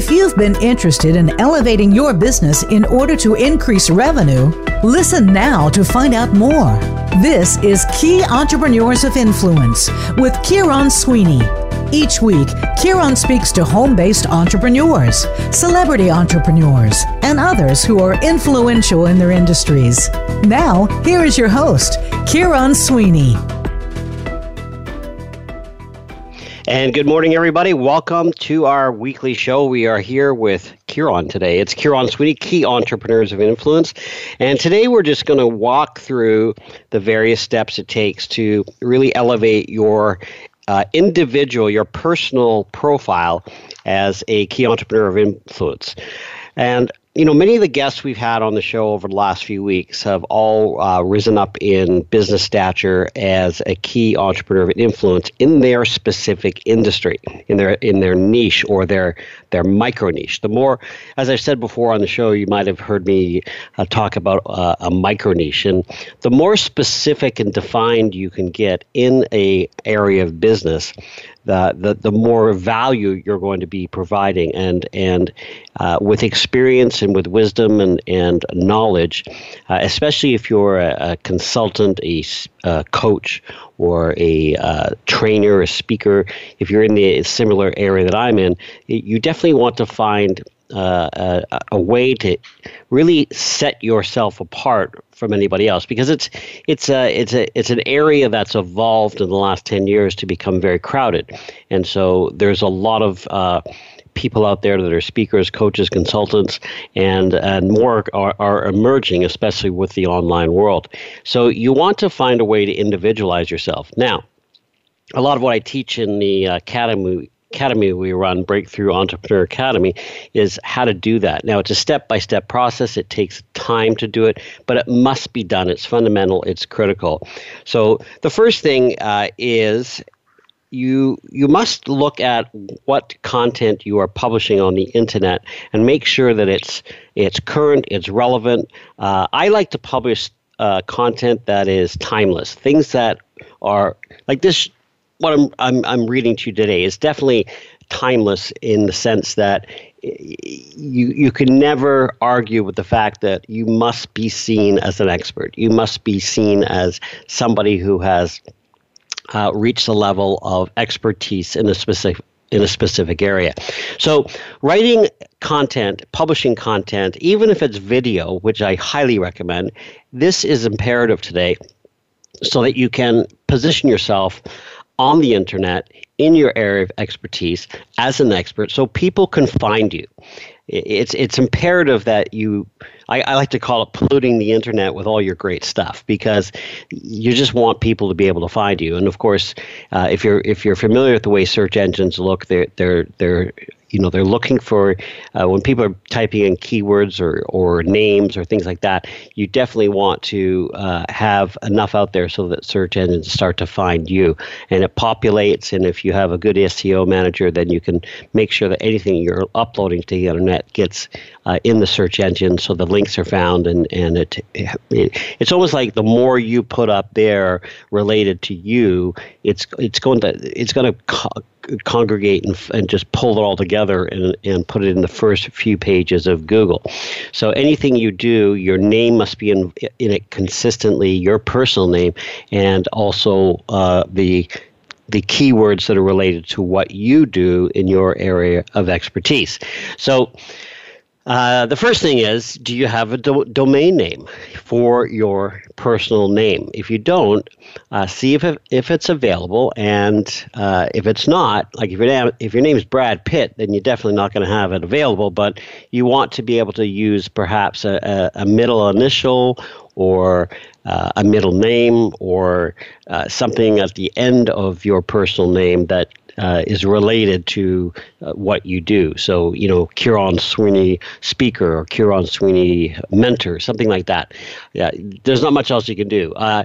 If you've been interested in elevating your business in order to increase revenue, listen now to find out more. This is Key Entrepreneurs of Influence with Kieron Sweeney. Each week, Kieron speaks to home based entrepreneurs, celebrity entrepreneurs, and others who are influential in their industries. Now, here is your host, Kieron Sweeney. And good morning, everybody. Welcome to our weekly show. We are here with Kieron today. It's Kieron Sweeney, Key Entrepreneurs of Influence. And today we're just going to walk through the various steps it takes to really elevate your uh, individual, your personal profile as a key entrepreneur of influence. And you know, many of the guests we've had on the show over the last few weeks have all uh, risen up in business stature as a key entrepreneur of influence in their specific industry, in their in their niche or their their micro niche. The more, as I've said before on the show, you might have heard me uh, talk about uh, a micro niche, and the more specific and defined you can get in a area of business, the, the, the more value you're going to be providing. And, and uh, with experience and with wisdom and, and knowledge, uh, especially if you're a, a consultant, a, a, coach, or a uh, trainer, a speaker, if you're in the similar area that I'm in, you definitely want to find uh, a, a, way to really set yourself apart from anybody else because it's it's a it's a it's an area that's evolved in the last 10 years to become very crowded. And so there's a lot of uh, people out there that are speakers coaches consultants and and more are, are emerging especially with the online world. So you want to find a way to individualize yourself. Now a lot of what I teach in the academy academy we run, Breakthrough Entrepreneur Academy, is how to do that. Now, it's a step by step process. It takes time to do it, but it must be done. It's fundamental, it's critical. So, the first thing uh, is you you must look at what content you are publishing on the internet and make sure that it's it's current, it's relevant. Uh, I like to publish uh, content that is timeless, things that are like this what I'm, I'm, I'm reading to you today is definitely timeless in the sense that you you can never argue with the fact that you must be seen as an expert. You must be seen as somebody who has uh, reached a level of expertise in a specific in a specific area. So, writing content, publishing content, even if it's video, which I highly recommend, this is imperative today so that you can position yourself on the internet in your area of expertise as an expert so people can find you. It's, it's imperative that you, I, I like to call it polluting the internet with all your great stuff because you just want people to be able to find you. And of course, uh, if you're if you're familiar with the way search engines look, they're they're they're you know they're looking for uh, when people are typing in keywords or, or names or things like that you definitely want to uh, have enough out there so that search engines start to find you. And it populates and if you have a good seo manager then you can make sure that anything you're uploading to the internet gets uh, in the search engine so the links are found and, and it, it it's almost like the more you put up there related to you it's it's going to it's going to co- congregate and, and just pull it all together and, and put it in the first few pages of Google. So anything you do, your name must be in, in it consistently, your personal name, and also uh, the the keywords that are related to what you do in your area of expertise. So uh, the first thing is do you have a do- domain name for your personal name? If you don't, uh, see if, if it's available. And uh, if it's not, like if your, name, if your name is Brad Pitt, then you're definitely not going to have it available. But you want to be able to use perhaps a, a, a middle initial or uh, a middle name or uh, something at the end of your personal name that uh, is related to uh, what you do. So, you know, Kieron Sweeney speaker or Kieron Sweeney mentor, something like that. Yeah, there's not much else you can do. Uh,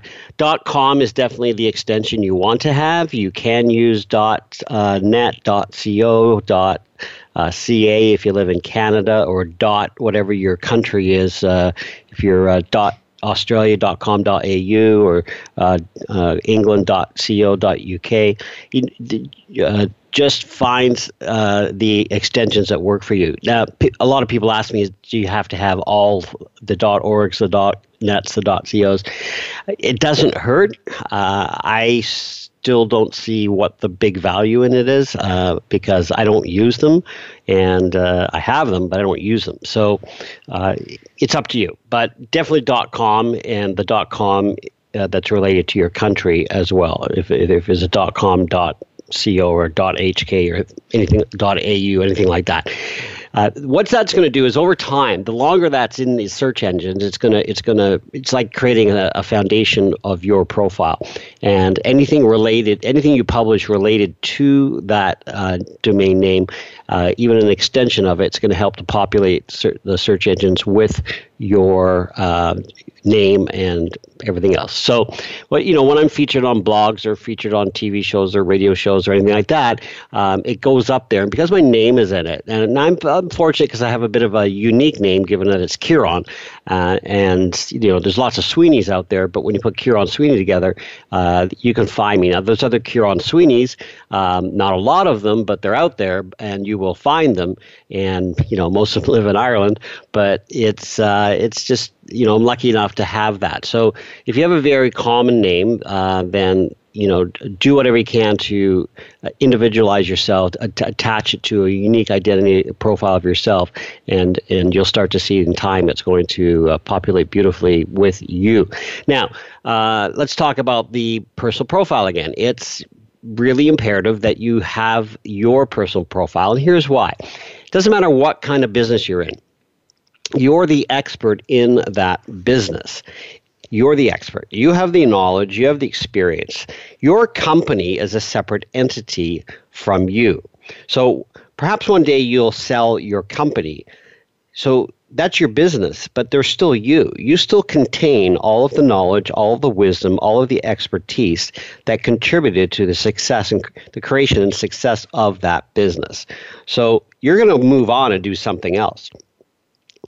.com is definitely the extension you want to have. You can use dot, uh, .net, dot .co, dot uh, CA if you live in Canada, or dot whatever your country is. Uh, if you're uh, dot australia.com.au or uh, uh, england.co.uk. Uh, just find uh, the extensions that work for you. Now, a lot of people ask me, do you have to have all the .orgs, the .nets, the .cos? It doesn't hurt. Uh, I still don't see what the big value in it is uh, because I don't use them, and uh, I have them, but I don't use them. So uh, it's up to you. But definitely .com and the .com uh, that's related to your country as well. If, if it's a .com, .co or .hk or anything .au, anything like that. Uh, what that's going to do is over time, the longer that's in these search engines, it's going to it's going to it's like creating a, a, foundation of your profile, and anything related, anything you publish related to that uh, domain name, uh, even an extension of it, it's going to help to populate ser- the search engines with your uh, name and everything else. So, well, you know, when I'm featured on blogs or featured on TV shows or radio shows or anything like that, um, it goes up there. And because my name is in it, and I'm, I'm fortunate because I have a bit of a unique name given that it's Kieron. Uh, and, you know, there's lots of Sweeneys out there, but when you put Kieron Sweeney together, uh, you can find me. Now, there's other Kieron Sweeneys, um, not a lot of them, but they're out there and you will find them. And, you know, most of them live in Ireland, but it's, uh, it's just, you know, I'm lucky enough to have that. So if you have a very common name, uh, then you know, do whatever you can to uh, individualize yourself, attach it to a unique identity profile of yourself, and and you'll start to see in time it's going to uh, populate beautifully with you. Now, uh, let's talk about the personal profile again. It's really imperative that you have your personal profile, and here's why. It doesn't matter what kind of business you're in you're the expert in that business. You're the expert. You have the knowledge, you have the experience. Your company is a separate entity from you. So perhaps one day you'll sell your company. So that's your business, but they're still you. You still contain all of the knowledge, all of the wisdom, all of the expertise that contributed to the success and the creation and success of that business. So you're going to move on and do something else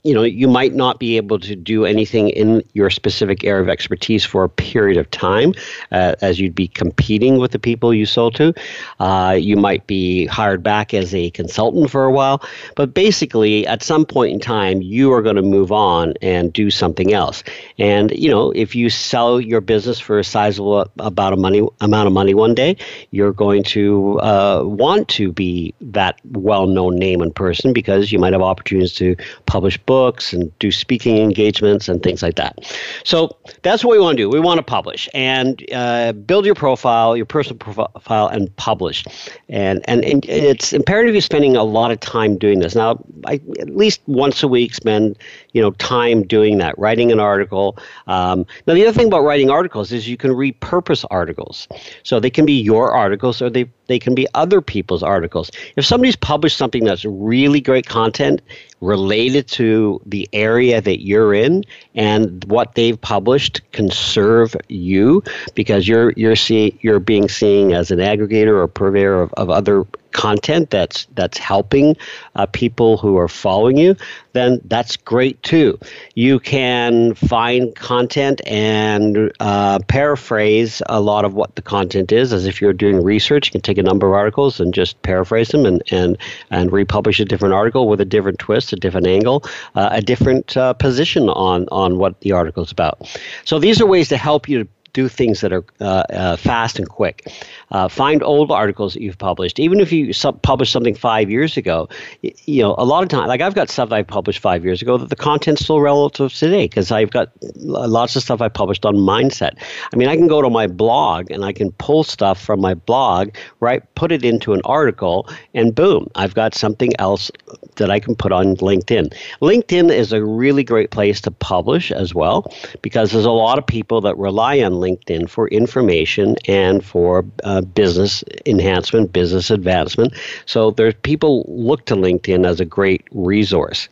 you know you might not be able to do anything in your specific area of expertise for a period of time uh, as you'd be competing with the people you sold to. Uh, you might be hired back as a consultant for a while but basically at some point in time you are going to move on and do something else. And you know if you sell your business for a sizable about a money amount of money one day you're going to uh, want to be that well-known name and person because you might have opportunities to publish books and do speaking engagements and things like that. So that's what we want to do. We want to publish and uh, build your profile, your personal profile, and publish. And, and, and it's imperative you're spending a lot of time doing this. Now, I, at least once a week, spend you know time doing that, writing an article. Um, now, the other thing about writing articles is you can repurpose articles. So they can be your articles or they they can be other people's articles. If somebody's published something that's really great content related to the area that you're in and what they've published can serve you because you're you're seeing you're being seen as an aggregator or purveyor of, of other content that's that's helping uh, people who are following you, then that's great too. You can find content and uh, paraphrase a lot of what the content is, as if you're doing research. You can take a number of articles and just paraphrase them and and and republish a different article with a different twist, a different angle, uh, a different uh, position on on what the article is about. So these are ways to help you do things that are uh, uh, fast and quick. Uh, find old articles that you've published, even if you sub- published something five years ago. Y- you know, a lot of time, like I've got stuff I published five years ago that the content's still relative today because I've got lots of stuff I published on mindset. I mean, I can go to my blog and I can pull stuff from my blog, right, put it into an article, and boom, I've got something else that I can put on LinkedIn. LinkedIn is a really great place to publish as well because there's a lot of people that rely on LinkedIn for information and for uh, business enhancement, business advancement. So there's people look to LinkedIn as a great resource.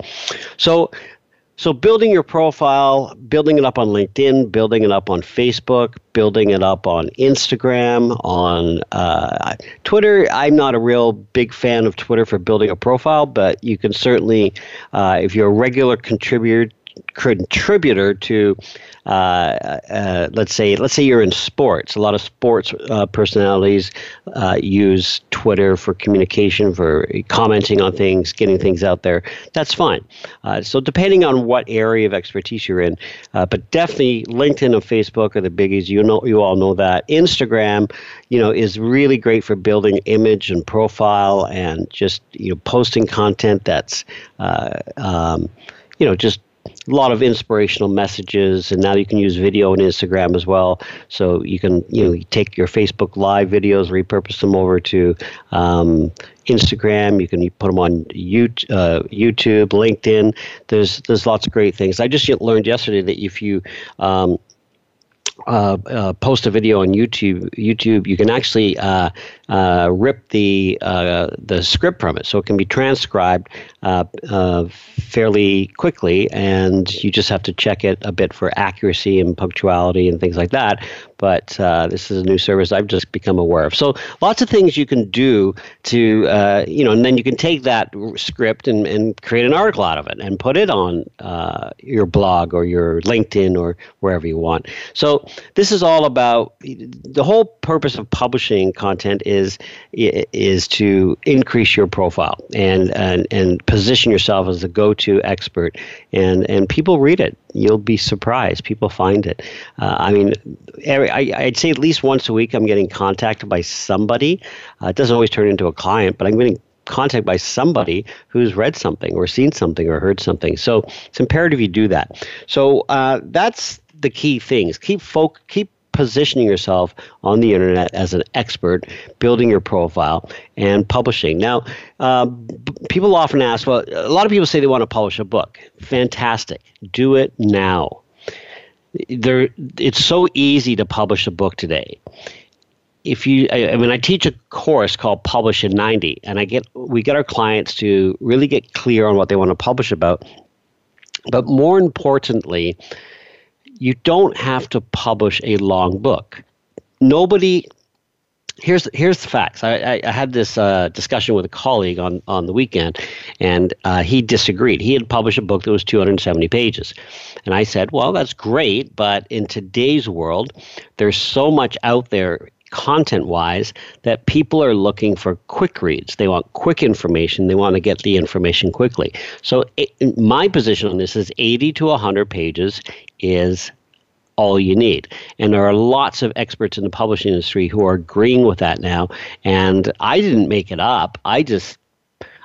So so building your profile, building it up on LinkedIn, building it up on Facebook, building it up on Instagram, on uh, Twitter. I'm not a real big fan of Twitter for building a profile, but you can certainly, uh, if you're a regular contributor contributor to let's say let's say you're in sports. A lot of sports uh, personalities uh, use Twitter for communication, for commenting on things, getting things out there. That's fine. Uh, so depending on what area of expertise you're in, uh, but definitely LinkedIn and Facebook are the biggies. You know, you all know that. Instagram, you know, is really great for building image and profile and just you know posting content that's um, you know just a lot of inspirational messages and now you can use video and instagram as well. So you can you know take your facebook live videos repurpose them over to um, instagram. You can put them on YouTube, uh, youtube linkedin. There's there's lots of great things. I just learned yesterday that if you um, uh, uh, post a video on YouTube, YouTube, you can actually uh, uh rip the uh, the script from it, so it can be transcribed uh, fairly quickly, and you just have to check it a bit for accuracy and punctuality and things like that but this is a new service I've just become aware of. So lots of things you can do to, you know, and then you can take that script and, and create an article out of it and put it on your blog or your LinkedIn or wherever you want. So this is all about the whole purpose of publishing content is is to increase your profile and and, and position yourself as a go-to expert and and people read it you'll be surprised. People find it. Uh, I mean, every, I, would say at least once a week I'm getting contacted by somebody. Uh, it doesn't always turn into a client, but I'm getting contacted by somebody who's read something or seen something or heard something. So it's imperative you do that. So uh, that's the key things. Keep folk, keep positioning yourself on the internet as an expert, building your profile, and publishing. Now, uh, people often ask, well, a lot of people say they want to publish a book. Fantastic. Do it now. There, it's so easy to publish a book today. If you, I, I mean, I teach a course called Publish in 90, and I get we get our clients to really get clear on what they want to publish about. But more importantly, you don't have to publish a long book. Nobody. Here's here's the facts. I, I, I had this uh, discussion with a colleague on, on the weekend, and uh, he disagreed. He had published a book that was 270 pages, and I said, "Well, that's great, but in today's world, there's so much out there content wise that people are looking for quick reads. They want quick information. They want to get the information quickly. So, it, my position on this is 80 to 100 pages is all you need. And there are lots of experts in the publishing industry who are agreeing with that now. And I didn't make it up. I just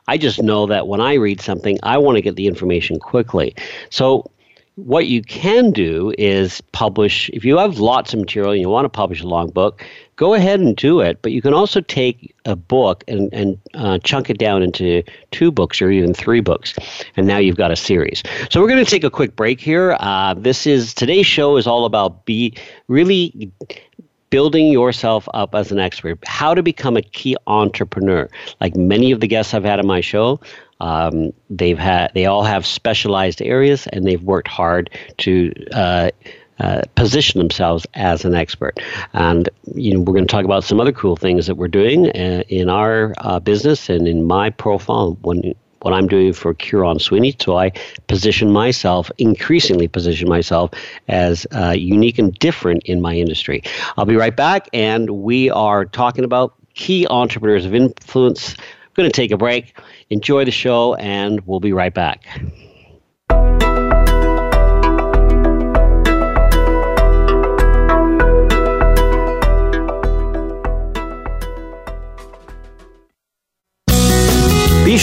I just know that when I read something, I want to get the information quickly. So what you can do is publish if you have lots of material and you want to publish a long book go ahead and do it. But you can also take a book and, and uh, chunk it down into two books or even three books. And now you've got a series. So we're going to take a quick break here. Uh, this is today's show is all about be really building yourself up as an expert, how to become a key entrepreneur. Like many of the guests I've had on my show, um, they've had they all have specialized areas and they've worked hard to uh, uh, position themselves as an expert. And you know, we're going to talk about some other cool things that we're doing uh, in our uh, business and in my profile when what I'm doing for Kieron Sweeney. So I position myself, increasingly position myself as uh, unique and different in my industry. I'll be right back, and we are talking about key entrepreneurs of influence. I'm going to take a break. Enjoy the show, and we'll be right back.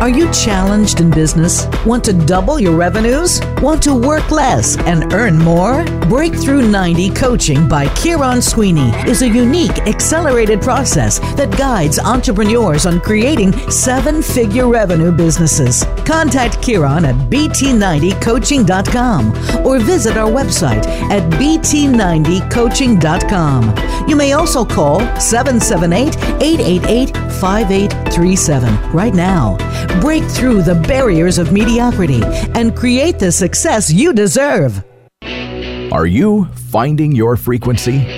Are you challenged in business? Want to double your revenues? Want to work less and earn more? Breakthrough 90 Coaching by Kieron Sweeney is a unique, accelerated process that guides entrepreneurs on creating seven figure revenue businesses. Contact Kieron at bt90coaching.com or visit our website at bt90coaching.com. You may also call 778 888 5837 right now. Break through the barriers of mediocrity and create the success you deserve. Are you finding your frequency?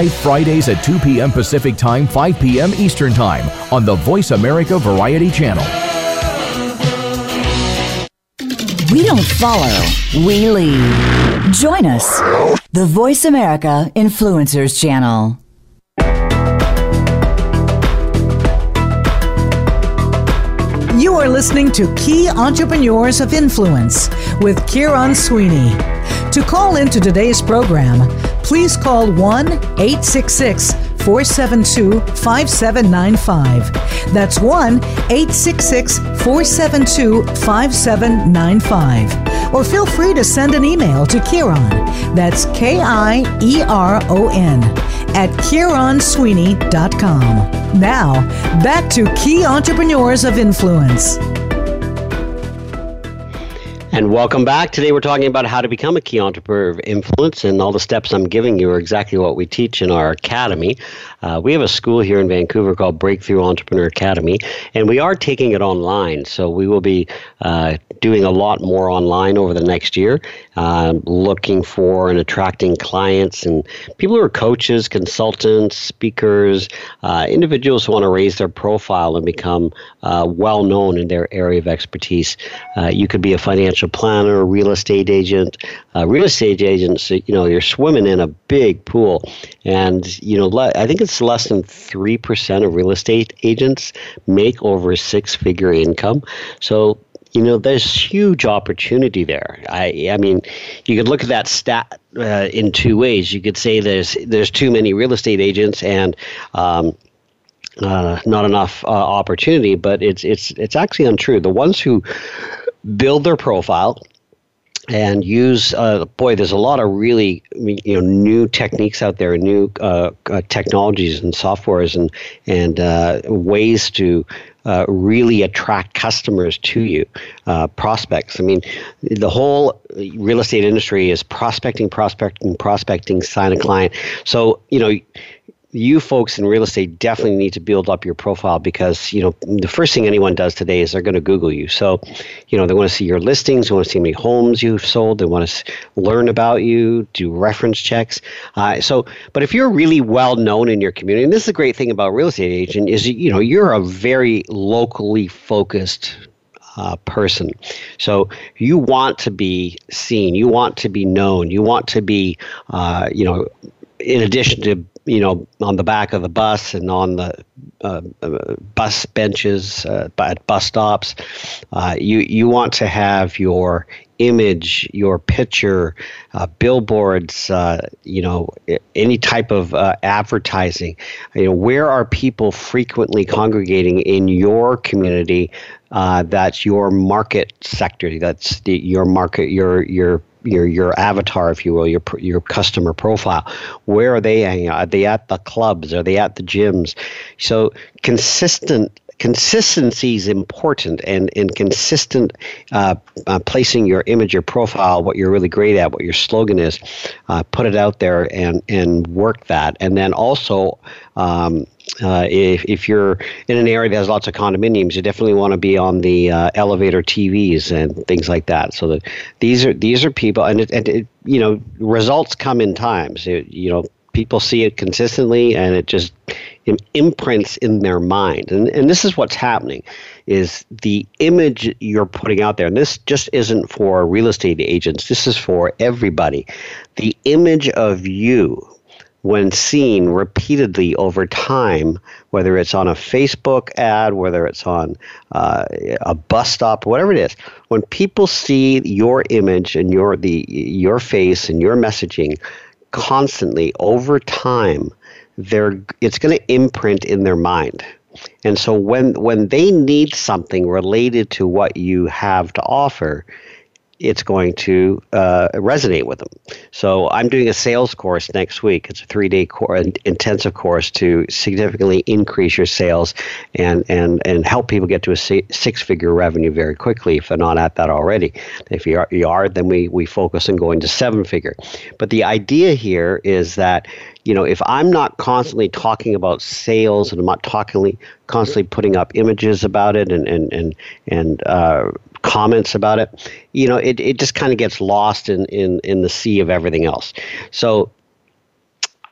Fridays at 2 p.m. Pacific Time, 5 p.m. Eastern Time on the Voice America Variety Channel. We don't follow, we lead. Join us, the Voice America Influencers Channel. You are listening to Key Entrepreneurs of Influence with Kieron Sweeney. To call into today's program, please call 1 866 472 5795. That's 1 866 472 5795. Or feel free to send an email to Kieron. That's K I E R O N at KieronSweeney.com. Now, back to Key Entrepreneurs of Influence. And welcome back. Today we're talking about how to become a key entrepreneur of influence, and all the steps I'm giving you are exactly what we teach in our academy. Uh, we have a school here in Vancouver called Breakthrough Entrepreneur Academy, and we are taking it online. So we will be uh, doing a lot more online over the next year, uh, looking for and attracting clients and people who are coaches, consultants, speakers, uh, individuals who want to raise their profile and become uh, well known in their area of expertise. Uh, you could be a financial planner, a real estate agent. Real estate agents, you know, you're swimming in a big pool, and you know, I think it's it's less than 3% of real estate agents make over six figure income. So, you know, there's huge opportunity there. I, I mean, you could look at that stat uh, in two ways. You could say there's there's too many real estate agents and um, uh, not enough uh, opportunity, but it's it's it's actually untrue. The ones who build their profile and use uh, boy there's a lot of really you know new techniques out there new uh, uh, technologies and softwares and and uh, ways to uh, really attract customers to you prospects. I mean the whole real estate industry is prospecting prospecting prospecting sign a client. So you know you folks in real estate definitely need to build up your profile because you know the first thing anyone does today is they're going to Google you. So, you know they want to see your listings, they want to see how many homes you've sold, they want to learn about you, do reference checks. Uh, so, but if you're really well known in your community, and this is a great thing about real estate agent is you know you're a very locally focused uh, person. So you want to be seen, you want to be known, you want to be, uh, you know, in addition to you know, on the back of the bus and on the uh, uh, bus benches uh, at bus stops. Uh, you you want to have your image, your picture, uh, billboards, uh, you know, any type of advertising. You know, where are people frequently congregating in your community? That's your market sector. That's the, your market, your your your your avatar, if you will, your your customer profile. Where are they hanging out? Are they at the clubs? Are they at the gyms? So consistent consistency is important and, and consistent uh, uh, placing your image, your profile, what you're really great at, what your slogan is, uh, put it out there and, and work that. And then also, um, uh, if, if you're in an area that has lots of condominiums, you definitely want to be on the uh, elevator TVs and things like that. So that these are these are people, and it, and it, you know results come in times. You know people see it consistently, and it just imprints in their mind. And, and this is what's happening is the image you're putting out there, and this just isn't for real estate agents, this is for everybody. The image of you when seen repeatedly over time, whether it's on a Facebook ad, whether it's on uh, a bus stop, whatever it is, when people see your image and your the your face and your messaging constantly over time, they're it's going to imprint in their mind. And so when when they need something related to what you have to offer, it's going to uh, resonate with them. So I'm doing a sales course next week. It's a three-day course, an intensive course to significantly increase your sales and and and help people get to a six-figure revenue very quickly if they're not at that already. If you are, you are then we we focus on going to seven-figure. But the idea here is that you know if I'm not constantly talking about sales and I'm not talking constantly putting up images about it and and and and uh, comments about it, you know, it, it just kind of gets lost in, in, in the sea of everything else. So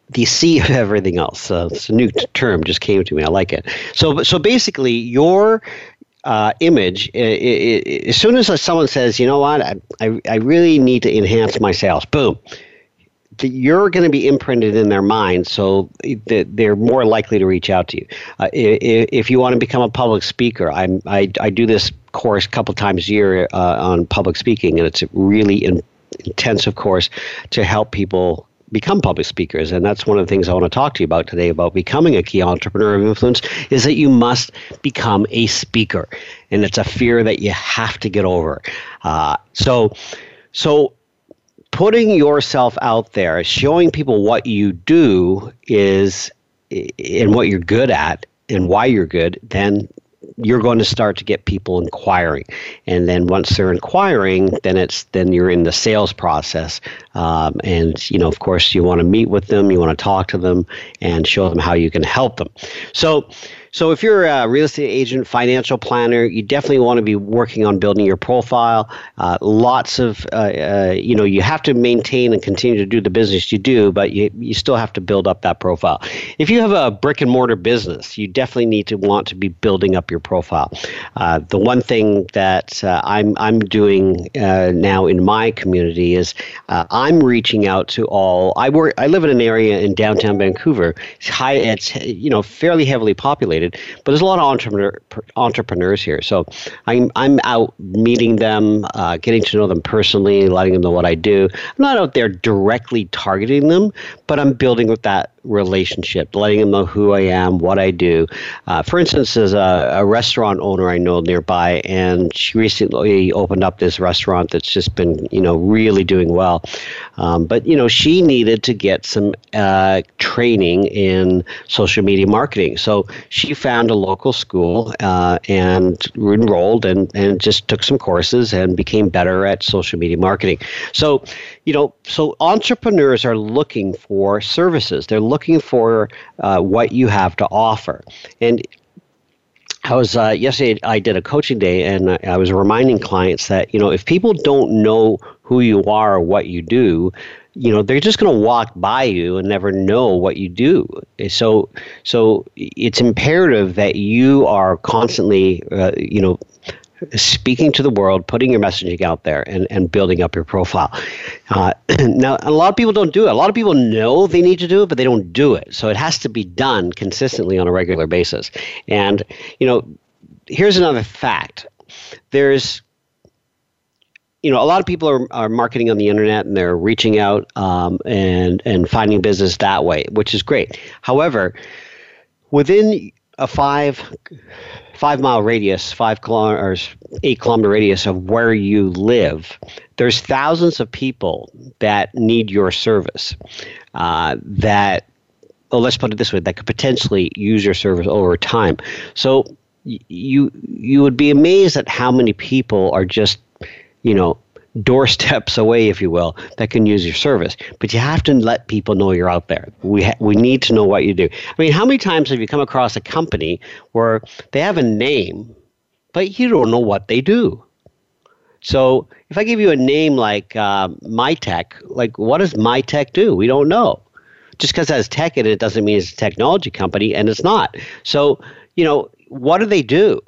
the sea of everything else. Uh, it's a new term just came to me. I like it. So so basically, your uh, image, it, it, it, as soon as someone says, you know what, I, I, I really need to enhance my sales, boom, you're going to be imprinted in their mind, so they're more likely to reach out to you. Uh, if you want to become a public speaker, I'm, I, I do this course a couple times a year uh, on public speaking, and it's a really in, intensive course to help people become public speakers. And that's one of the things i want to talk to you about today about becoming a key entrepreneur of influence is that you must become a speaker. And it's a fear that you have to get over. Uh, so so putting yourself out there, showing people what you do is and what you're good at and why you're good, then you're going to start to get people inquiring. And then once they're inquiring then it's then you're in the sales process. Um, and you know of course you want to meet with them you want to talk to them and show them how you can help them. So so if you're a real estate agent, financial planner, you definitely want to be working on building your profile. Uh, lots of, uh, uh, you know, you have to maintain and continue to do the business you do, but you, you still have to build up that profile. If you have a brick and mortar business, you definitely need to want to be building up your profile. Uh, the one thing that uh, I'm, I'm doing uh, now in my community is I'm reaching out to all, I work, I live in an area in downtown Vancouver. It's high, it's, you know, fairly heavily populated but there's a lot of entrepreneur, entrepreneurs here. So I'm, I'm out meeting them, uh, getting to know them personally, letting them know what I do. I'm not out there directly targeting them, but I'm building with that relationship, letting them know who I am, what I do. Uh, for instance, there's a, a, restaurant owner I know nearby, and she recently opened up this restaurant that's just been, you know, really doing well. Um, but you know, she needed to get some uh, training in social media marketing, so she found a local school uh, and enrolled and and just took some courses and became better at social media marketing. So, you know, so entrepreneurs are looking for services. They're looking for uh, what you have to offer. And I was uh, yesterday. I did a coaching day, and I was reminding clients that you know if people don't know who you are or what you do, you know they're just going to walk by you and never know what you do. So, so it's imperative that you are constantly, uh, you know, speaking to the world, putting your messaging out there, and, and building up your profile. Uh, now, a lot of people don't do it. A lot of people know they need to do it, but they don't do it. So it has to be done consistently on a regular basis. And, you know, here's another fact there's you know, a lot of people are, are marketing on the internet and they're reaching out um, and and finding business that way, which is great. However, within a five five mile radius, five kilometers, eight kilometer radius of where you live, there's thousands of people that need your service. Uh, that, oh, let's put it this way, that could potentially use your service over time. So you you would be amazed at how many people are just, you know, doorsteps away, if you will, that can use your service. But you have to let people know you're out there. We ha- we need to know what you do. I mean, how many times have you come across a company where they have a name, but you don't know what they do? So if I give you a name like uh, MyTech, like what does MyTech do? We don't know. Just because it has tech in it doesn't mean it's a technology company, and it's not. So you know what do they do?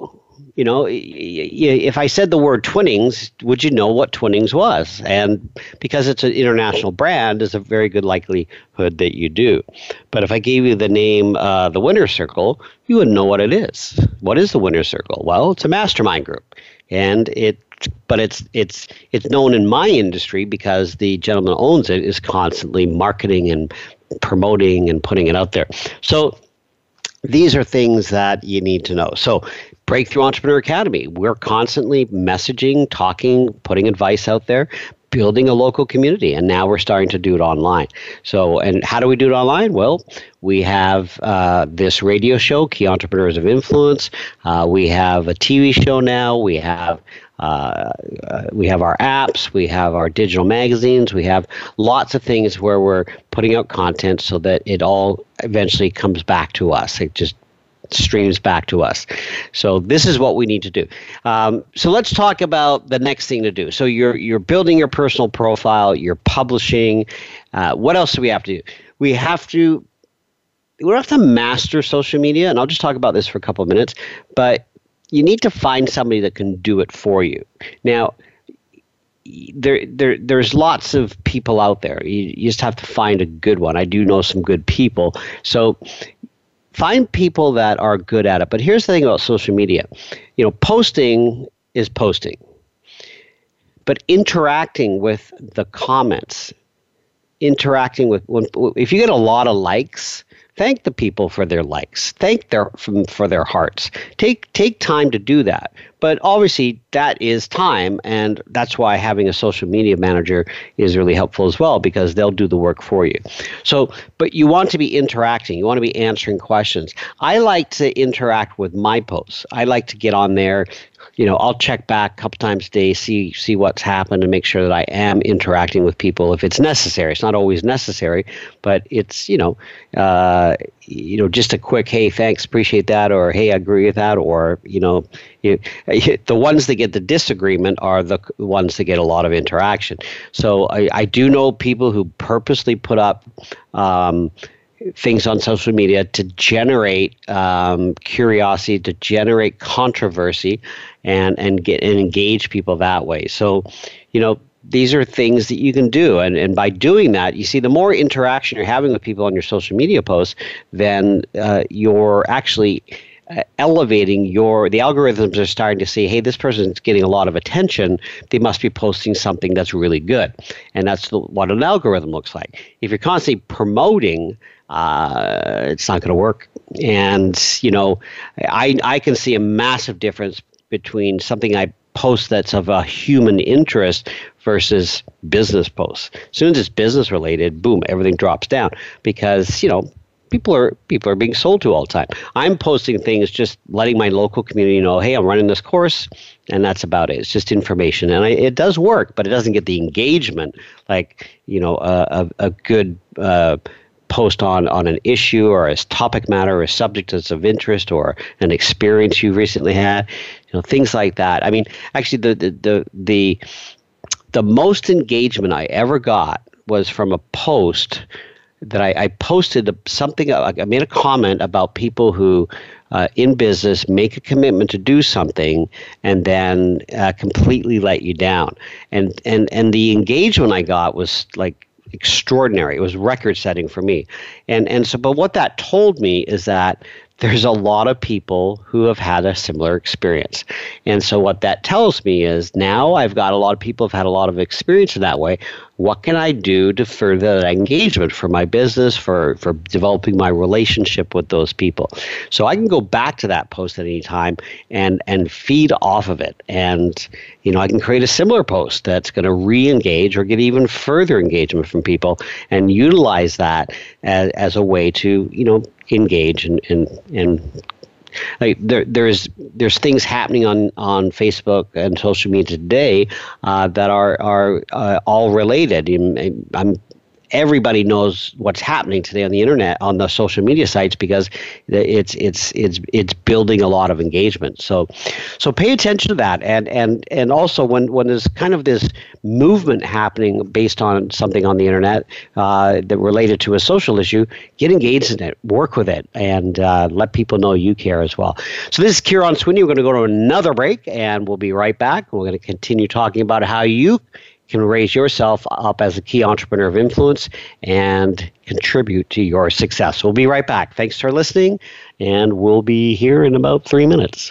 You know, if I said the word Twinings, would you know what Twinings was? And because it's an international brand, there's a very good likelihood that you do. But if I gave you the name uh, the Winner Circle, you wouldn't know what it is. What is the Winner Circle? Well, it's a mastermind group, and it. But it's it's it's known in my industry because the gentleman who owns it is constantly marketing and promoting and putting it out there. So these are things that you need to know. So, Breakthrough Entrepreneur Academy, we're constantly messaging, talking, putting advice out there, building a local community and now we're starting to do it online. So and how do we do it online? Well we have uh, this radio show key entrepreneurs of influence. Uh, we have a tv show now. We have uh, we have our apps, we have our digital magazines, we have lots of things where we're putting out content so that it all eventually comes back to us. It just streams back to us. So this is what we need to do. Um, so let's talk about the next thing to do. So you're you're building your personal profile, you're publishing. Uh, what else do we have to do? We have to we have to master social media, and I'll just talk about this for a couple of minutes. But you need to find somebody that can do it for you. Now there, there, there's lots of people out there. You, you, just have to find a good one. I do know some good people. So find people that are good at it. But here's the thing about social media you know, posting is posting, but interacting with the comments, interacting with, when, if you get a lot of likes, thank the people for their likes. Thank their for their hearts. Take take time to do that. But obviously that is time and that's why having a social media manager is really helpful as well because they'll do the work for you. So but you want to be interacting. You want to be answering questions. I like to interact with my posts. I like to get on there you know, I'll check back a couple times a day, see see what's happened, and make sure that I am interacting with people if it's necessary. It's not always necessary, but it's you know, uh, you know, just a quick hey, thanks, appreciate that, or hey, I agree with that, or you know, you, the ones that get the disagreement are the ones that get a lot of interaction. So I, I do know people who purposely put up. Um, things on social media to generate um, curiosity, to generate controversy, and and get and engage people that way. So, you know, these are things that you can do, and and by doing that, you see, the more interaction you're having with people on your social media posts, then uh, you're actually uh, elevating your the algorithms are starting to see hey this person's getting a lot of attention. They must be posting something that's really good. And that's the, what an algorithm looks like. If you're constantly promoting uh, it's not going to work. And you know, I I can see a massive difference between something I post that's of a human interest versus business posts. As soon as it's business related, boom, everything drops down because you know people are people are being sold to all the time. I'm posting things just letting my local community know, hey, I'm running this course, and that's about it. It's just information, and I, it does work, but it doesn't get the engagement like you know a a, a good. Uh, post on on an issue or a topic matter or a subject that's of interest or an experience you recently had you know things like that. I mean actually the the the the, the most engagement i ever got was from a post that I, I posted something I made a comment about people who uh, in business make a commitment to do something and then uh, completely let you down. And and and the engagement I got was like extraordinary. It was record setting for me. And and so but what that told me is that there's a lot of people who have had a similar experience. And so what that tells me is now I've got a lot of people have had a lot of experience in that way. What can I do to further that engagement for my business, for, for developing my relationship with those people? So I can go back to that post at any time and, and feed off of it. And, you know, I can create a similar post that's going to re-engage or get even further engagement from people and utilize that as, as a way to, you know, engage and and and like there there's there's things happening on on Facebook and social media today uh, that are are uh, all related. I'm, everybody knows what's happening today on the internet on the social media sites because it's it's it's it's building a lot of engagement. So so pay attention to that. And and and also when when there's kind of this movement happening based on something on the internet uh, that related to a social issue get engaged in it work with it and uh, let people know you care as well. So this is Kieron Sweeney we're going to go to another break and we'll be right back. We're going to continue talking about how you can raise yourself up as a key entrepreneur of influence and contribute to your success. We'll be right back. Thanks for listening, and we'll be here in about three minutes.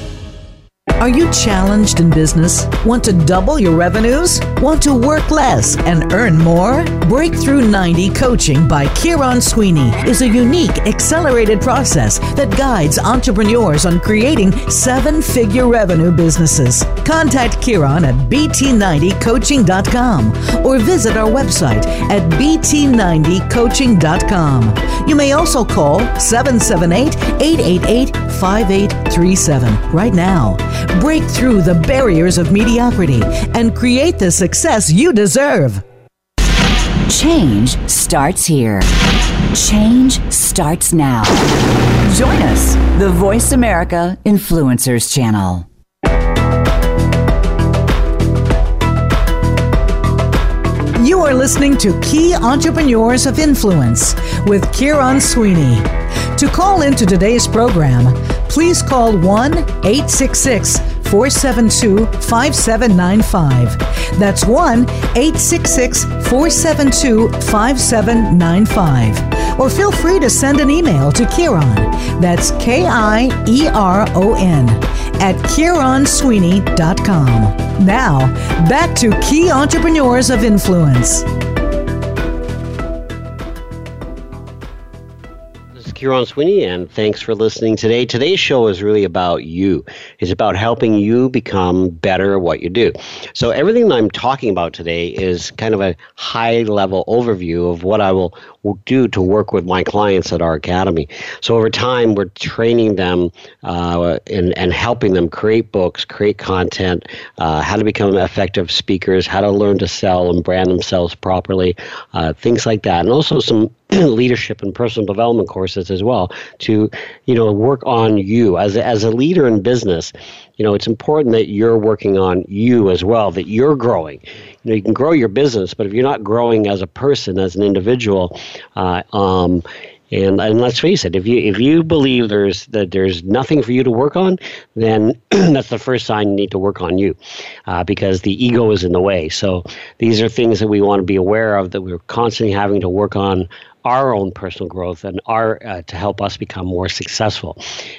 Are you challenged in business? Want to double your revenues? Want to work less and earn more? Breakthrough 90 Coaching by Kieron Sweeney is a unique, accelerated process that guides entrepreneurs on creating seven figure revenue businesses. Contact Kieron at bt90coaching.com or visit our website at bt90coaching.com. You may also call 778 888 5837 right now. Break through the barriers of mediocrity and create the success you deserve. Change starts here. Change starts now. Join us, the Voice America Influencers Channel. You are listening to Key Entrepreneurs of Influence with Kieron Sweeney. To call into today's program, please call 1 866 472 5795. That's 1 866 472 5795. Or feel free to send an email to Kieron. That's K I E R O N at KieronSweeney.com. Now, back to Key Entrepreneurs of Influence. Kieron Sweeney, and thanks for listening today. Today's show is really about you. It's about helping you become better at what you do. So, everything that I'm talking about today is kind of a high level overview of what I will, will do to work with my clients at our academy. So, over time, we're training them uh, and, and helping them create books, create content, uh, how to become effective speakers, how to learn to sell and brand themselves properly, uh, things like that. And also some leadership and personal development courses as well to you know work on you as a, as a leader in business you know it's important that you're working on you as well that you're growing you know you can grow your business but if you're not growing as a person as an individual uh, um, and, and let's face it, if you if you believe there's that there's nothing for you to work on, then that's the first sign you need to work on you, uh, because the ego is in the way. So these are things that we want to be aware of that we're constantly having to work on our own personal growth and our uh, to help us become more successful.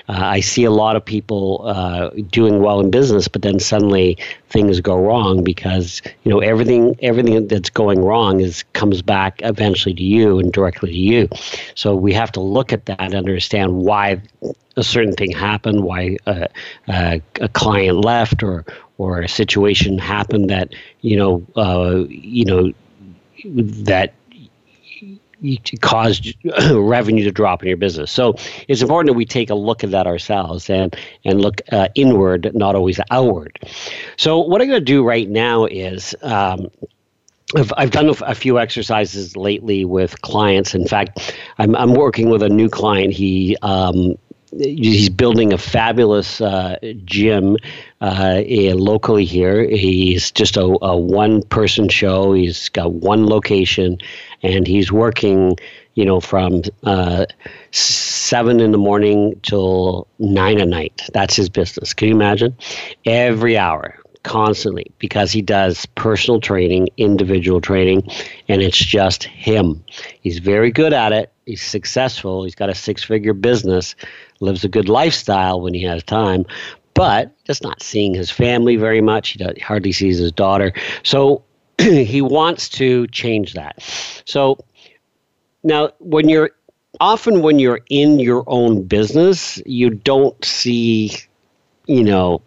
Uh, I see a lot of people uh, doing well in business, but then suddenly things go wrong because you know everything everything that's going wrong is comes back eventually to you and directly to you. So we have to look at that and understand why a certain thing happened, why uh, uh, a client left, or or a situation happened that you know uh, you know that caused revenue to drop in your business. So it's important that we take a look at that ourselves and and look uh, inward, not always outward. So what I'm going to do right now is. Um, I've, I've done a, few exercises lately with clients. In fact, I'm, I'm working with a new client. He um, he's building a fabulous uh, gym uh, locally here. He's just a, a one person show. He's got one location, and he's working, you know, from uh, seven in the morning till nine at night. That's his business. Can you imagine? Every hour, constantly, because he does personal training, individual training, and it's just him. He's very good at it. He's successful. He's got a six figure business lives a good lifestyle when he has time, but just not seeing his family very much. He does, hardly sees his daughter. So he wants to change that. So now, when you're often when you're in your own business, you don't see, you know,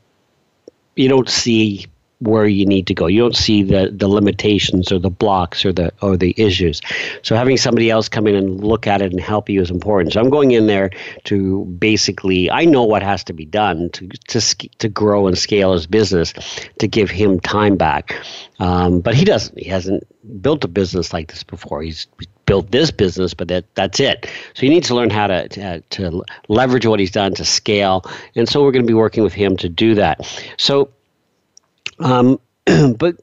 you don't see where you need to go. You don't see the, the limitations or the blocks or the or the issues. So having somebody else come in and look at it and help you is important. So I'm going in there to basically I know what has to be done to to to grow and scale his business to give him time back. Um, but he doesn't. He hasn't built a business like this before. He's built this business, but that that's it. So he needs to learn how to, to, to leverage what he's done to scale. And so we're going to be working with him to do that. So um, but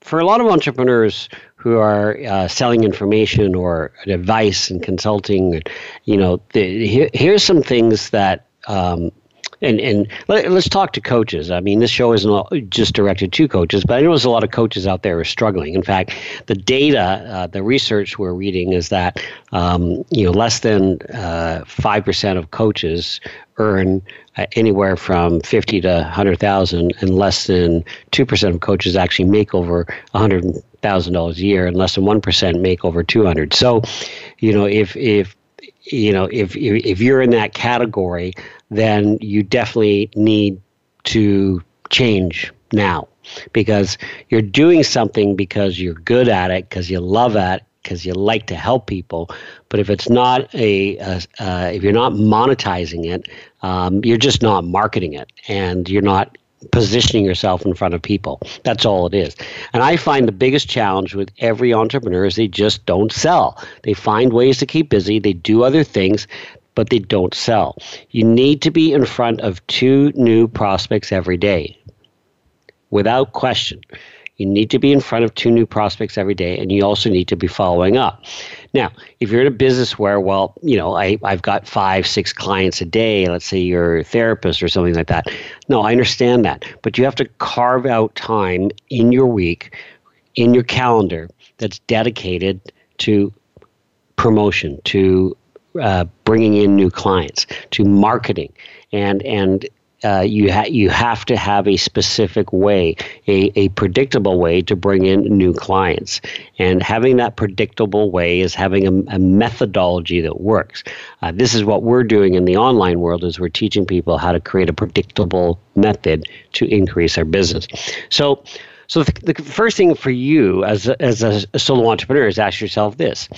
for a lot of entrepreneurs who are uh, selling information or advice and consulting, you know, the, here, here's some things that um, and and let, us talk to coaches. I mean, this show isn't just directed to coaches, but I know there's a lot of coaches out there who are struggling. In fact, the data, uh, the research we're reading is that um, you know less than uh, five uh, percent of coaches earn uh, anywhere from fifty to hundred thousand, and less than two percent of coaches actually make over a hundred thousand dollars a year, and less than one percent make over two hundred. So, you know, if if you know if if you're in that category then you definitely need to change now because you're doing something because you're good at it, because you love it, because you like to help people. But if it's not a, a uh, if you're not monetizing it, um, you're just not marketing it, and you're not positioning yourself in front of people. That's all it is. And I find the biggest challenge with every entrepreneur is they just don't sell. They find ways to keep busy, they do other things, but they don't sell. You need to be in front of two new prospects every day, without question. You need to be in front of two new prospects every day, and you also need to be following up. Now, if you're in a business where, well, you know, I, I've got five, six clients a day, let's say you're a therapist or something like that. No, I understand that. But you have to carve out time in your week, in your calendar, that's dedicated to promotion, to uh, bringing in new clients, to marketing, and and uh, you ha- you have to have a specific way, a, a predictable way to bring in new clients. And having that predictable way is having a, a methodology that works. Uh, this is what we're doing in the online world is we're teaching people how to create a predictable method to increase their business. So so the, the first thing for you as a, as a solo entrepreneur is ask yourself this.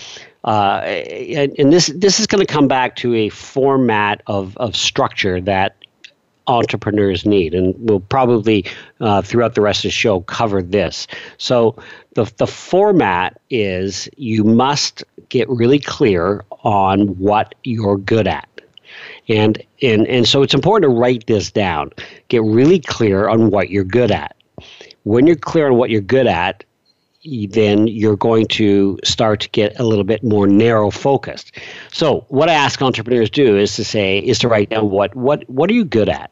Uh, and, and this this is going to come back to a format of, of structure that entrepreneurs need. And we'll probably, uh, throughout the rest of the show, cover this. So, the, the format is you must get really clear on what you're good at. And, and, and so it's important to write this down. Get really clear on what you're good at. When you're clear on what you're good at, then you're going to start to get a little bit more narrow focused. So what I ask entrepreneurs do is to say is to write down what what what are you good at?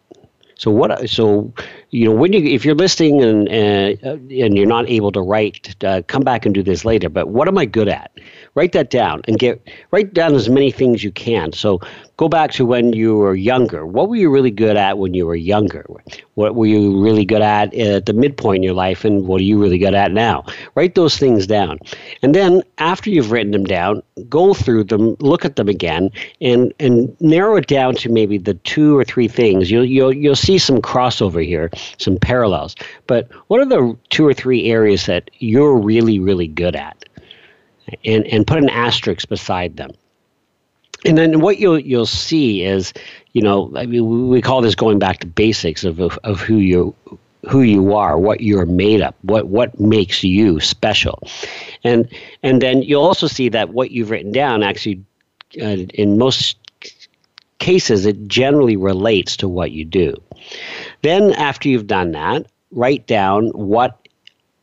So what? So you know when you if you're listening and uh, and you're not able to write, uh, come back and do this later. But what am I good at? Write that down and get write down as many things you can. So go back to when you were younger. What were you really good at when you were younger? What were you really good at at the midpoint in your life, and what are you really good at now? Write those things down, and then after you've written them down, go through them, look at them again, and and narrow it down to maybe the two or three things. You'll you'll you'll see some crossover here, some parallels. But what are the two or three areas that you're really really good at? And and put an asterisk beside them and then what you'll you'll see is, you know, I mean, we call this going back to basics of of, of who you who you are, what you're made up, what what makes you special, and and then you'll also see that what you've written down actually, uh, in most cases, it generally relates to what you do. Then after you've done that, write down what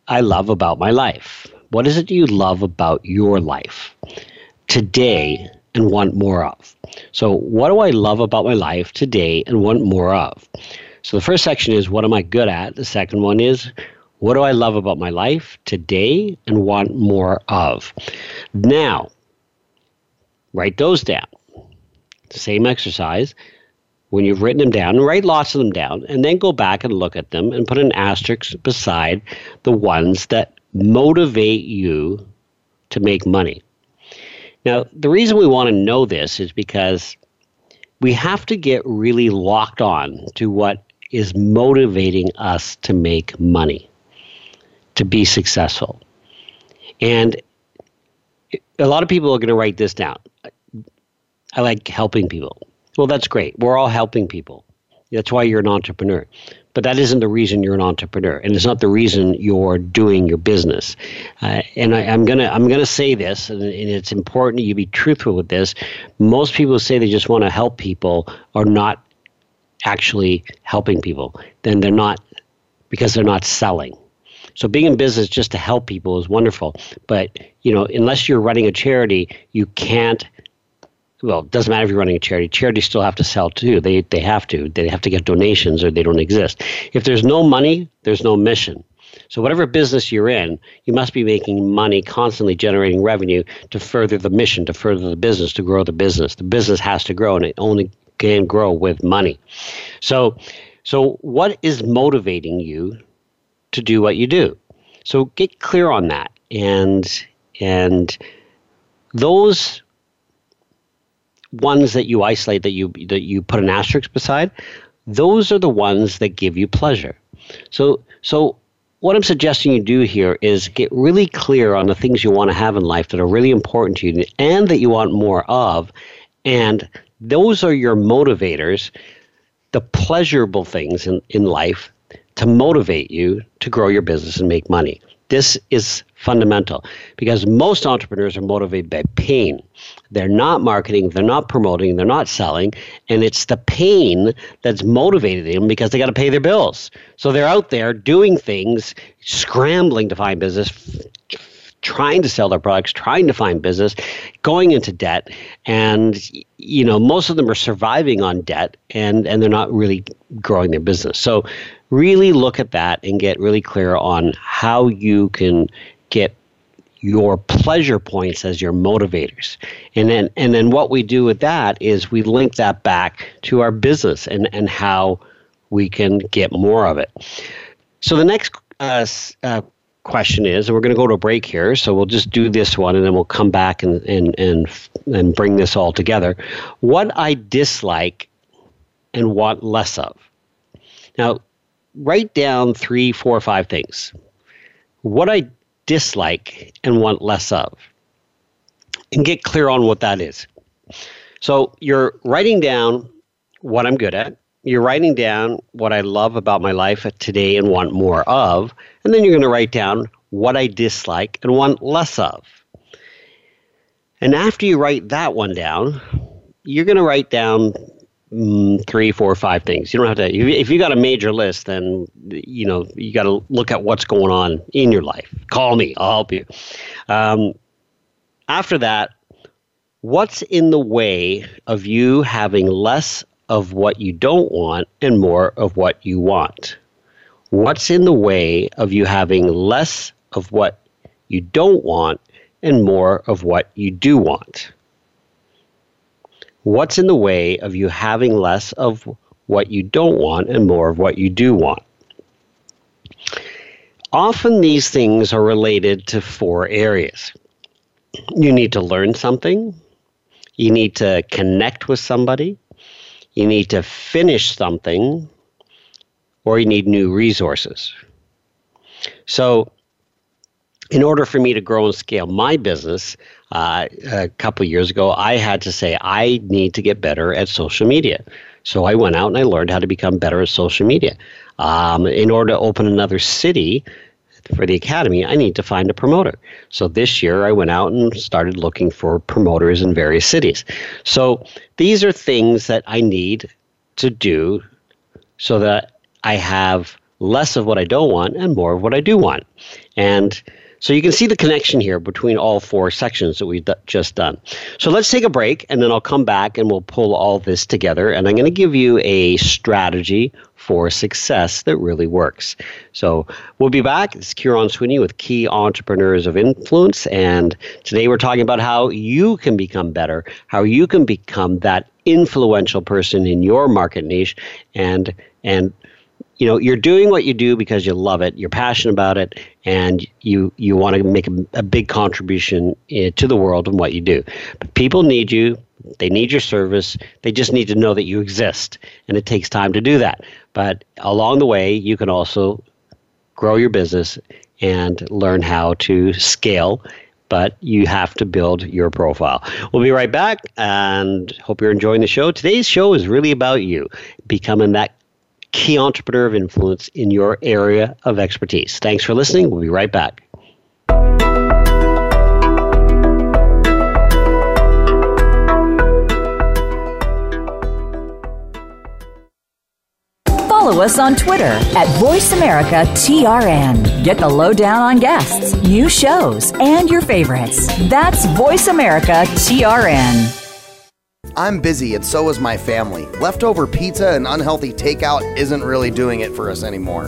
I love about my life. What is it you love about your life today? and want more of. So, what do I love about my life today and want more of? So, the first section is what am I good at? The second one is what do I love about my life today and want more of? Now, write those down. Same exercise. When you've written them down, write lots of them down, and then go back and look at them and put an asterisk beside the ones that motivate you to make money. Now, the reason we want to know this is because we have to get really locked on to what is motivating us to make money, to be successful. And a lot of people are going to write this down. I like helping people. Well, that's great. We're all helping people. That's why you're an entrepreneur but that isn't the reason you're an entrepreneur, and it's not the reason you're doing your business. Uh, and I, am gonna I'm gonna say this, and, and, it's important you be truthful with this. Most people say they just want to help people are not actually helping people. Then they're not because they're not selling. So being in business just to help people is wonderful, but you know unless you're running a charity, you can't well, it doesn't matter if you're running a charity. Charities still have to sell too. They they have to. They have to get donations or they don't exist. If there's no money, there's no mission. So whatever business you're in, you must be making money, constantly generating revenue to further the mission, to further the business, to grow the business. The business has to grow, and it only can grow with money. So, so what is motivating you to do what you do? So get clear on that, and and those ones that you isolate that you that you put an asterisk beside, those are the ones that give you pleasure. So so what I'm suggesting you do here is get really clear on the things you want to have in life that are really important to you and that you want more of. And those are your motivators, the pleasurable things in, in life to motivate you to grow your business and make money. This is fundamental because most entrepreneurs are motivated by pain. They're not marketing, they're not promoting, they're not selling, and it's the pain that's motivated them because they got to pay their bills. So they're out there doing things, scrambling to find business, trying to sell their products, trying to find business, going into debt, and you know most of them are surviving on debt, and and they're not really growing their business. So really look at that and get really clear on how you can get your pleasure points as your motivators. And then and then what we do with that is we link that back to our business and, and how we can get more of it. So the next uh, uh, question is, and we're going to go to a break here, so we'll just do this one and then we'll come back and, and, and, and bring this all together. What I dislike and want less of. Now, write down three, four, five things. What I dislike and want less of. And get clear on what that is. So you're writing down what I'm good at. You're writing down what I love about my life today and want more of. And then you're going to write down what I dislike and want less of. And after you write that one down, you're going to write down three, four, five things. You don't have to. If you got a major list, then you know you got to look at what's going on in your life. Call me. I'll help you. Um, after that, what's in the way of you having less of what you don't want and more of what you want? What's in the way of you having less of what you don't want and more of what you do want? What's in the way of you having less of what you don't want and more of what you do want? Often these things are related to four areas. You need to learn something, you need to connect with somebody, you need to finish something, or you need new resources. So, in order for me to grow and scale my business, uh, a couple years ago, I had to say, I need to get better at social media. So I went out and I learned how to become better at social media. Um, in order to open another city for the academy, I need to find a promoter. So this year, I went out and started looking for promoters in various cities. So these are things that I need to do so that I have less of what I don't want and more of what I do want. And so you can see the connection here between all four sections that we've d- just done. So let's take a break and then I'll come back and we'll pull all this together. And I'm going to give you a strategy for success that really works. So we'll be back. It's Kieron Sweeney with Key Entrepreneurs of Influence. And today we're talking about how you can become better, how you can become that influential person in your market niche and and you know you're doing what you do because you love it you're passionate about it and you you want to make a, a big contribution eh, to the world and what you do but people need you they need your service they just need to know that you exist and it takes time to do that but along the way you can also grow your business and learn how to scale but you have to build your profile. We'll be right back and hope you're enjoying the show. Today's show is really about you becoming that key entrepreneur of influence in your area of expertise. Thanks for listening. We'll be right back. Follow us on Twitter at VoiceAmericaTRN. Get the lowdown on guests, new shows, and your favorites. That's VoiceAmericaTRN. I'm busy and so is my family. Leftover pizza and unhealthy takeout isn't really doing it for us anymore.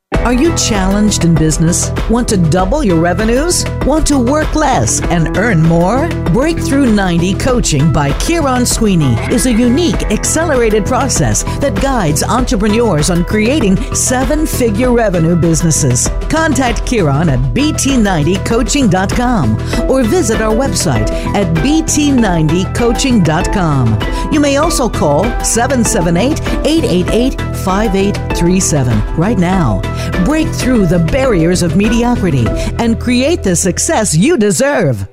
Are you challenged in business? Want to double your revenues? Want to work less and earn more? Breakthrough 90 Coaching by Kieron Sweeney is a unique, accelerated process that guides entrepreneurs on creating seven figure revenue businesses. Contact Kieron at bt90coaching.com or visit our website at bt90coaching.com. You may also call 778 888 5837 right now. Break through the barriers of mediocrity and create the success you deserve.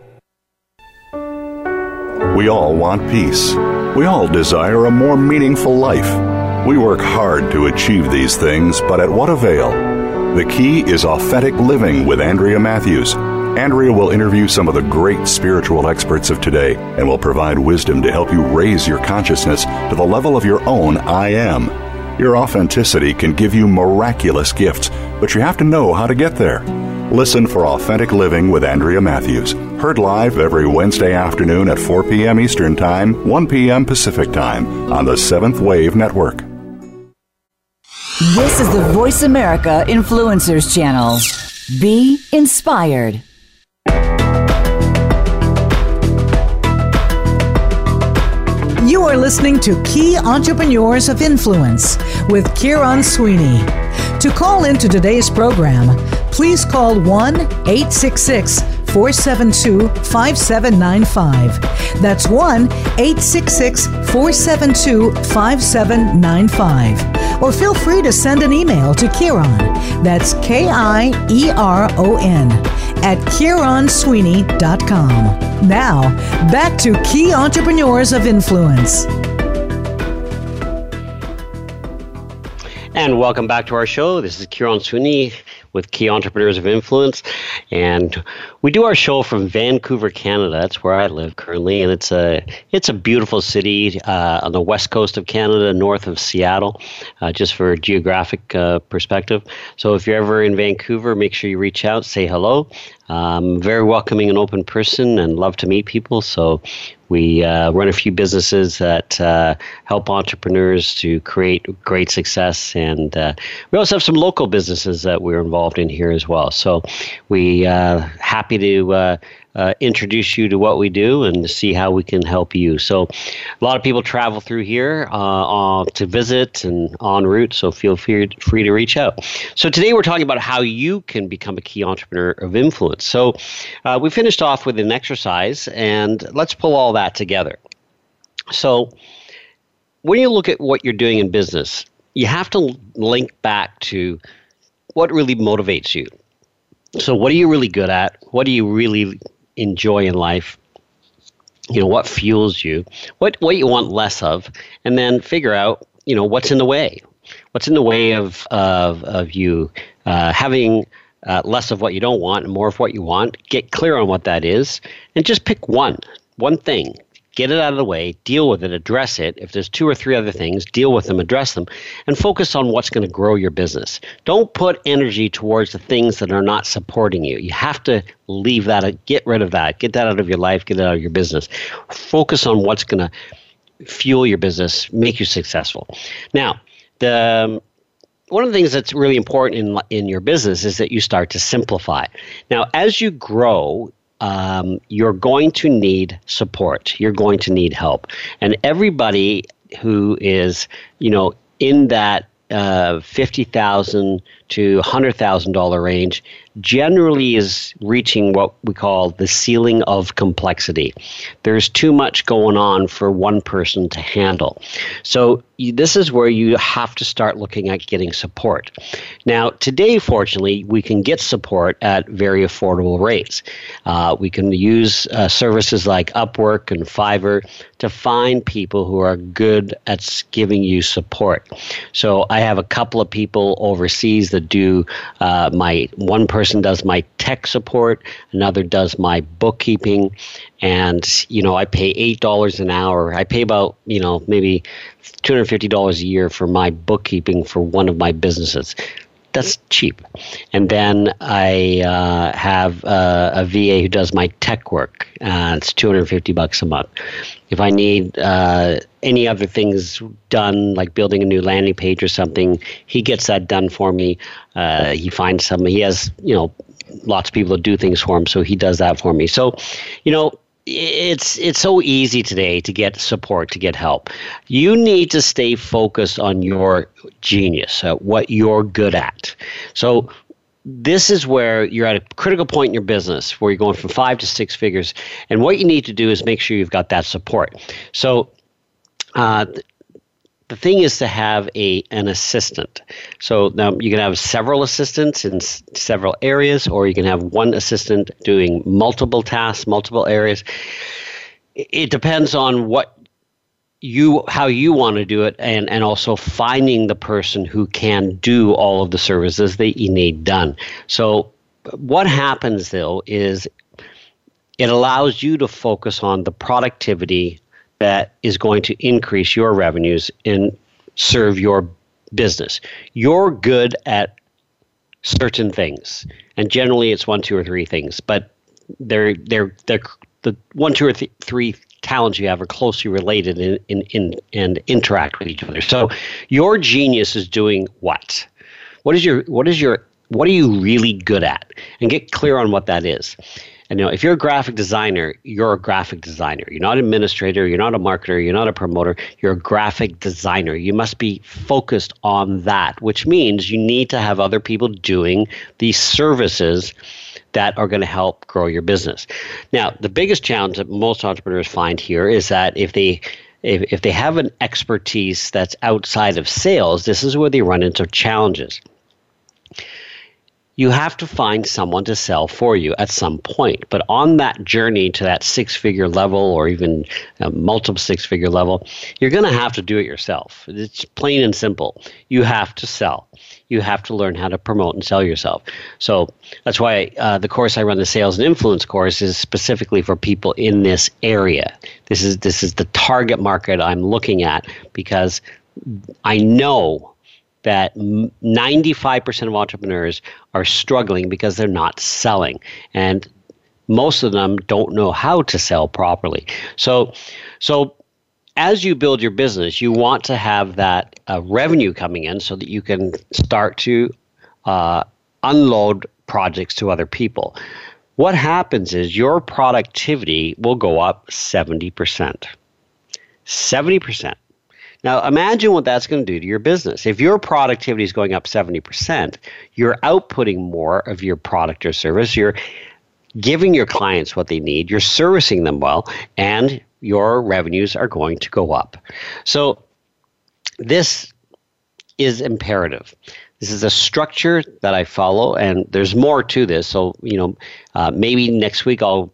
We all want peace. We all desire a more meaningful life. We work hard to achieve these things, but at what avail? The key is authentic living with Andrea Matthews. Andrea will interview some of the great spiritual experts of today and will provide wisdom to help you raise your consciousness to the level of your own I am. Your authenticity can give you miraculous gifts, but you have to know how to get there. Listen for Authentic Living with Andrea Matthews. Heard live every Wednesday afternoon at 4 p.m. Eastern Time, 1 p.m. Pacific Time on the Seventh Wave Network. This is the Voice America Influencers Channel. Be inspired. You are listening to Key Entrepreneurs of Influence with Kieron Sweeney. To call into today's program, please call 1 866 472 5795. That's 1 866 472 5795. Or feel free to send an email to Kieron. That's K I E R O N at KieronSweeney.com. Now, back to Key Entrepreneurs of Influence. And welcome back to our show. This is Kieron Sweeney with Key Entrepreneurs of Influence. And we do our show from Vancouver, Canada. That's where I live currently. And it's a, it's a beautiful city uh, on the west coast of Canada, north of Seattle, uh, just for a geographic uh, perspective. So if you're ever in Vancouver, make sure you reach out, say hello. Um, very welcoming and open person and love to meet people. So we uh, run a few businesses that uh, help entrepreneurs to create great success. And uh, we also have some local businesses that we're involved in here as well. So we uh, happy to uh, uh, introduce you to what we do and see how we can help you. So, a lot of people travel through here uh, uh, to visit and en route, so feel free, free to reach out. So, today we're talking about how you can become a key entrepreneur of influence. So, uh, we finished off with an exercise, and let's pull all that together. So, when you look at what you're doing in business, you have to link back to what really motivates you. So, what are you really good at? What do you really enjoy in life? You know what fuels you? What what you want less of? And then figure out you know what's in the way. What's in the way of of, of you uh, having uh, less of what you don't want and more of what you want. Get clear on what that is and just pick one one thing get it out of the way, deal with it, address it. If there's two or three other things, deal with them, address them, and focus on what's going to grow your business. Don't put energy towards the things that are not supporting you. You have to leave that, get rid of that, get that out of your life, get it out of your business. Focus on what's going to fuel your business, make you successful. Now, the um, one of the things that's really important in in your business is that you start to simplify. Now, as you grow, um, you're going to need support. You're going to need help. And everybody who is, you know, in that uh, fifty thousand to hundred thousand dollar range generally is reaching what we call the ceiling of complexity. There's too much going on for one person to handle. So this is where you have to start looking at getting support. Now, today, fortunately, we can get support at very affordable rates. Uh, we can use uh, services like Upwork and Fiverr to find people who are good at giving you support. So I have a couple of people overseas that do uh, my one person does my tech support, another does my bookkeeping, and you know I pay eight dollars an hour. I pay about you know maybe two hundred fifty dollars a year for my bookkeeping for one of my businesses that's cheap. And then I uh, have uh, a VA who does my tech work. Uh, it's 250 bucks a month. If I need uh, any other things done, like building a new landing page or something, he gets that done for me. Uh, he finds some. He has you know lots of people to do things for him, so he does that for me. So, you know, it's it's so easy today to get support to get help. You need to stay focused on your genius uh, what you're good at. So this is where you're at a critical point in your business where you're going from five to six figures and what you need to do is make sure you've got that support. So uh, the thing is to have a an assistant. So now you can have several assistants in s- several areas, or you can have one assistant doing multiple tasks, multiple areas. It depends on what you how you want to do it and and also finding the person who can do all of the services that you need done so what happens though is it allows you to focus on the productivity that is going to increase your revenues and serve your business. You're good at certain things, and generally it's one, two, or three things, but they're they're they're the one, two, or th- three talents you have are closely related in, in, in, and interact with each other. So your genius is doing what? What is your what is your what are you really good at? And get clear on what that is. And you know, if you're a graphic designer, you're a graphic designer. You're not an administrator, you're not a marketer, you're not a promoter, you're a graphic designer. You must be focused on that, which means you need to have other people doing these services that are going to help grow your business. Now, the biggest challenge that most entrepreneurs find here is that if they if, if they have an expertise that's outside of sales, this is where they run into challenges you have to find someone to sell for you at some point. But on that journey to that six figure level or even multiple six figure level, you're going to have to do it yourself. It's plain and simple. You have to sell. You have to learn how to promote and sell yourself. So that's why uh, the course I run, the Sales and Influence course, is specifically for people in this area. This is this is the target market I'm looking at because I know that 95% of entrepreneurs are struggling because they're not selling. And most of them don't know how to sell properly. So, so as you build your business, you want to have that uh, revenue coming in so that you can start to uh, unload projects to other people. What happens is your productivity will go up 70%. 70%. Now, imagine what that's going to do to your business. If your productivity is going up 70%, you're outputting more of your product or service. You're giving your clients what they need, you're servicing them well, and your revenues are going to go up. So, this is imperative. This is a structure that I follow, and there's more to this. So, you know, uh, maybe next week I'll.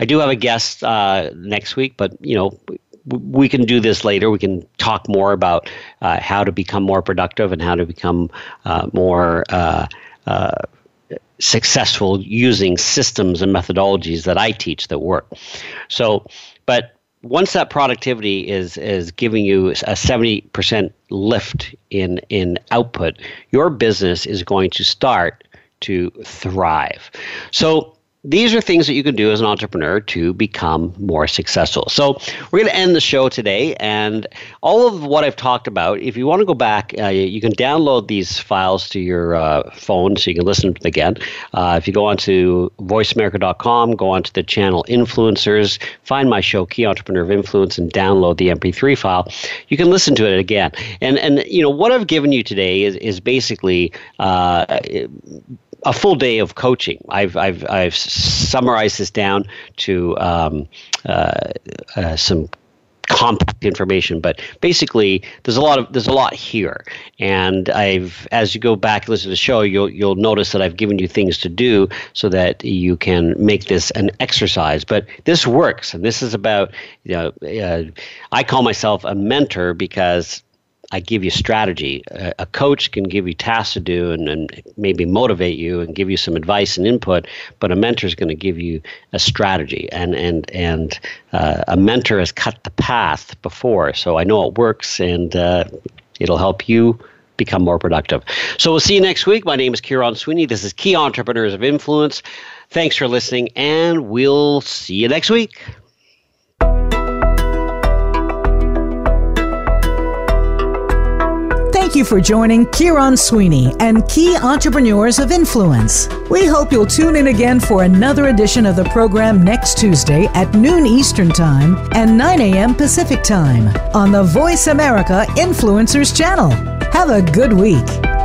I do have a guest uh, next week, but you know, we can do this later. We can talk more about uh, how to become more productive and how to become uh, more uh, uh, successful using systems and methodologies that I teach that work. So, but once that productivity is is giving you a 70% lift in in output, your business is going to start to thrive. So these are things that you can do as an entrepreneur to become more successful. So, we're going to end the show today. And all of what I've talked about, if you want to go back, uh, you can download these files to your uh, phone so you can listen to them again. Uh, if you go onto voiceamerica.com, go onto the channel Influencers, find my show, Key Entrepreneur of Influence, and download the MP3 file, you can listen to it again. And, and you know, what I've given you today is, is basically uh, a full day of coaching. I've I've I've summarized this down to um, uh, uh, some compact information but basically there's a lot of there's a lot here. And i've as you go back and listen to the show you'll you'll notice that i've given you things to do so that you can make this an exercise. But this works. And this is about you know uh, i call myself a mentor because I give you strategy. A, a coach can give you tasks to do and, and maybe motivate you and give you some advice and input, but a mentor is going to give you a strategy. And and and uh, a mentor has cut the path before, so I know it works, and uh, it'll help you become more productive. So we'll see you next week. My name is Kieron Sweeney. This is Key Entrepreneurs of Influence. Thanks for listening, and we'll see you next week. You for joining Kieron Sweeney and Key Entrepreneurs of Influence. We hope you'll tune in again for another edition of the program next Tuesday at noon Eastern Time and 9 a.m. Pacific Time on the Voice America Influencers channel. Have a good week.